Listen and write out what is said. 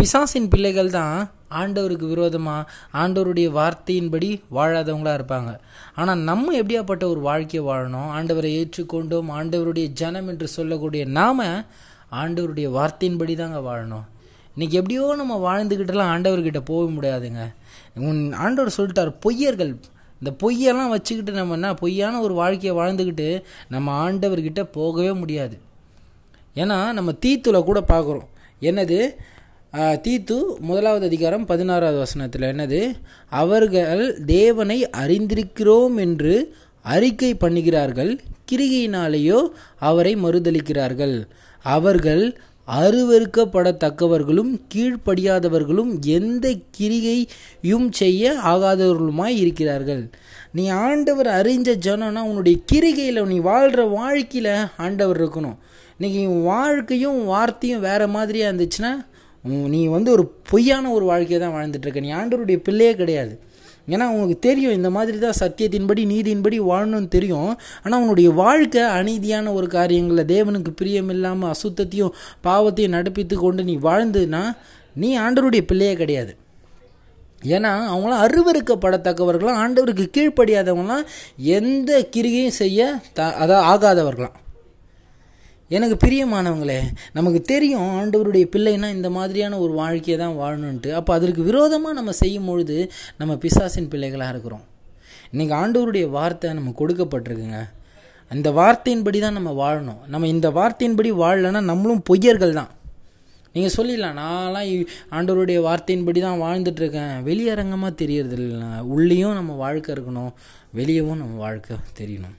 பிசாசின் பிள்ளைகள் தான் ஆண்டவருக்கு விரோதமாக ஆண்டவருடைய வார்த்தையின்படி வாழாதவங்களா இருப்பாங்க. ஆனால் நம்ம எப்படியாப்பட்ட ஒரு வாழ்க்கையை வாழணும்? ஆண்டவரை ஏற்றுக்கொண்டோம் ஆண்டவருடைய ஜனம் என்று சொல்லக்கூடிய நாம் ஆண்டவருடைய வார்த்தையின்படி தாங்க வாழணும். இன்னைக்கு எப்படியோ நம்ம வாழ்ந்துக்கிட்டலாம் ஆண்டவர்கிட்ட போக முடியாதுங்க. உன் ஆண்டவர் சொல்லிட்டார் பொய்யர்கள். இந்த பொய்யெல்லாம் வச்சுக்கிட்டு நம்ம என்ன பொய்யான ஒரு வாழ்க்கையை வாழ்ந்துக்கிட்டு நம்ம ஆண்டவர்கிட்ட போகவே முடியாது. ஏன்னா நம்ம தீத்துல கூட பார்க்குறோம். என்னது? தீத்து முதலாவது அதிகாரம் பதினாறாவது வசனத்தில் என்னது? அவர்கள் தேவனை அறிந்திருக்கிறோம் என்று அறிக்கை பண்ணுகிறார்கள் கிரிகையினாலேயோ அவரை மறுதலிக்கிறார்கள். அவர்கள் அருவருக்கப்படத்தக்கவர்களும் கீழ்ப்படியாதவர்களும் எந்த கிரிகையும் செய்ய ஆகாதவர்களுமாய் இருக்கிறார்கள். நீ ஆண்டவர் அறிஞ்ச ஜனம்னா உன்னுடைய கிரிகையில் நீ வாழ்கிற வாழ்க்கையில் ஆண்டவர் இருக்கணும். இன்னைக்கு வாழ்க்கையும் வார்த்தையும் வேறு மாதிரியாக இருந்துச்சுன்னா நீ வந்து ஒரு பொய்யான ஒரு வாழ்க்கையை தான் வாழ்ந்துட்டு இருக்க நீ ஆண்டவருடைய பிள்ளையே கிடையாது. ஏன்னா உனக்கு தெரியும் இந்த மாதிரி தான் சத்தியத்தின்படி நீதியின்படி வாழணும்னு தெரியும். ஆனால் உன்னுடைய வாழ்க்கை அநீதியான ஒரு காரியங்களில் தேவனுக்கு பிரியம் இல்லாமல் அசுத்தத்தையும் பாவத்தையும் நடப்பித்து கொண்டு நீ வாழ்ந்ததுன்னா நீ ஆண்டவருடைய பிள்ளையே கிடையாது. ஏன்னா அவங்களாம் அருவருக்கப்படத்தக்கவர்களாம் ஆண்டவருக்கு கீழ்ப்படியாதவங்களாம் எந்த கிரிகையும் செய்ய த அதான் ஆகாதவர்களாம் எனக்கு பிரியமானவங்களே நமக்கு தெரியும் ஆண்டவருடைய பிள்ளைனா இந்த மாதிரியான ஒரு வாழ்க்கையை தான் வாழணுன்ட்டு அப்போ அதற்கு விரோதமாக நம்ம செய்யும் பொழுது நம்ம பிசாசின் பிள்ளைகளாக இருக்கிறோம். இன்றைக்கி ஆண்டவருடைய வார்த்தை நம்ம கொடுக்கப்பட்டிருக்குங்க. அந்த வார்த்தையின்படி தான் நம்ம வாழணும். நம்ம இந்த வார்த்தையின்படி வாழலைன்னா நம்மளும் பொய்யர்கள் தான். நீங்கள் சொல்லிடலாம் நான்லாம் இ- ஆண்டவருடைய வார்த்தையின்படி தான் வாழ்ந்துட்டு இருக்கேன் வெளியரங்கமாக தெரியறதில்லை உள்ளேயும் நம்ம வாழ்க்கை இருக்கணும் வெளியவும் நம்ம வாழ்க்கை தெரியணும்.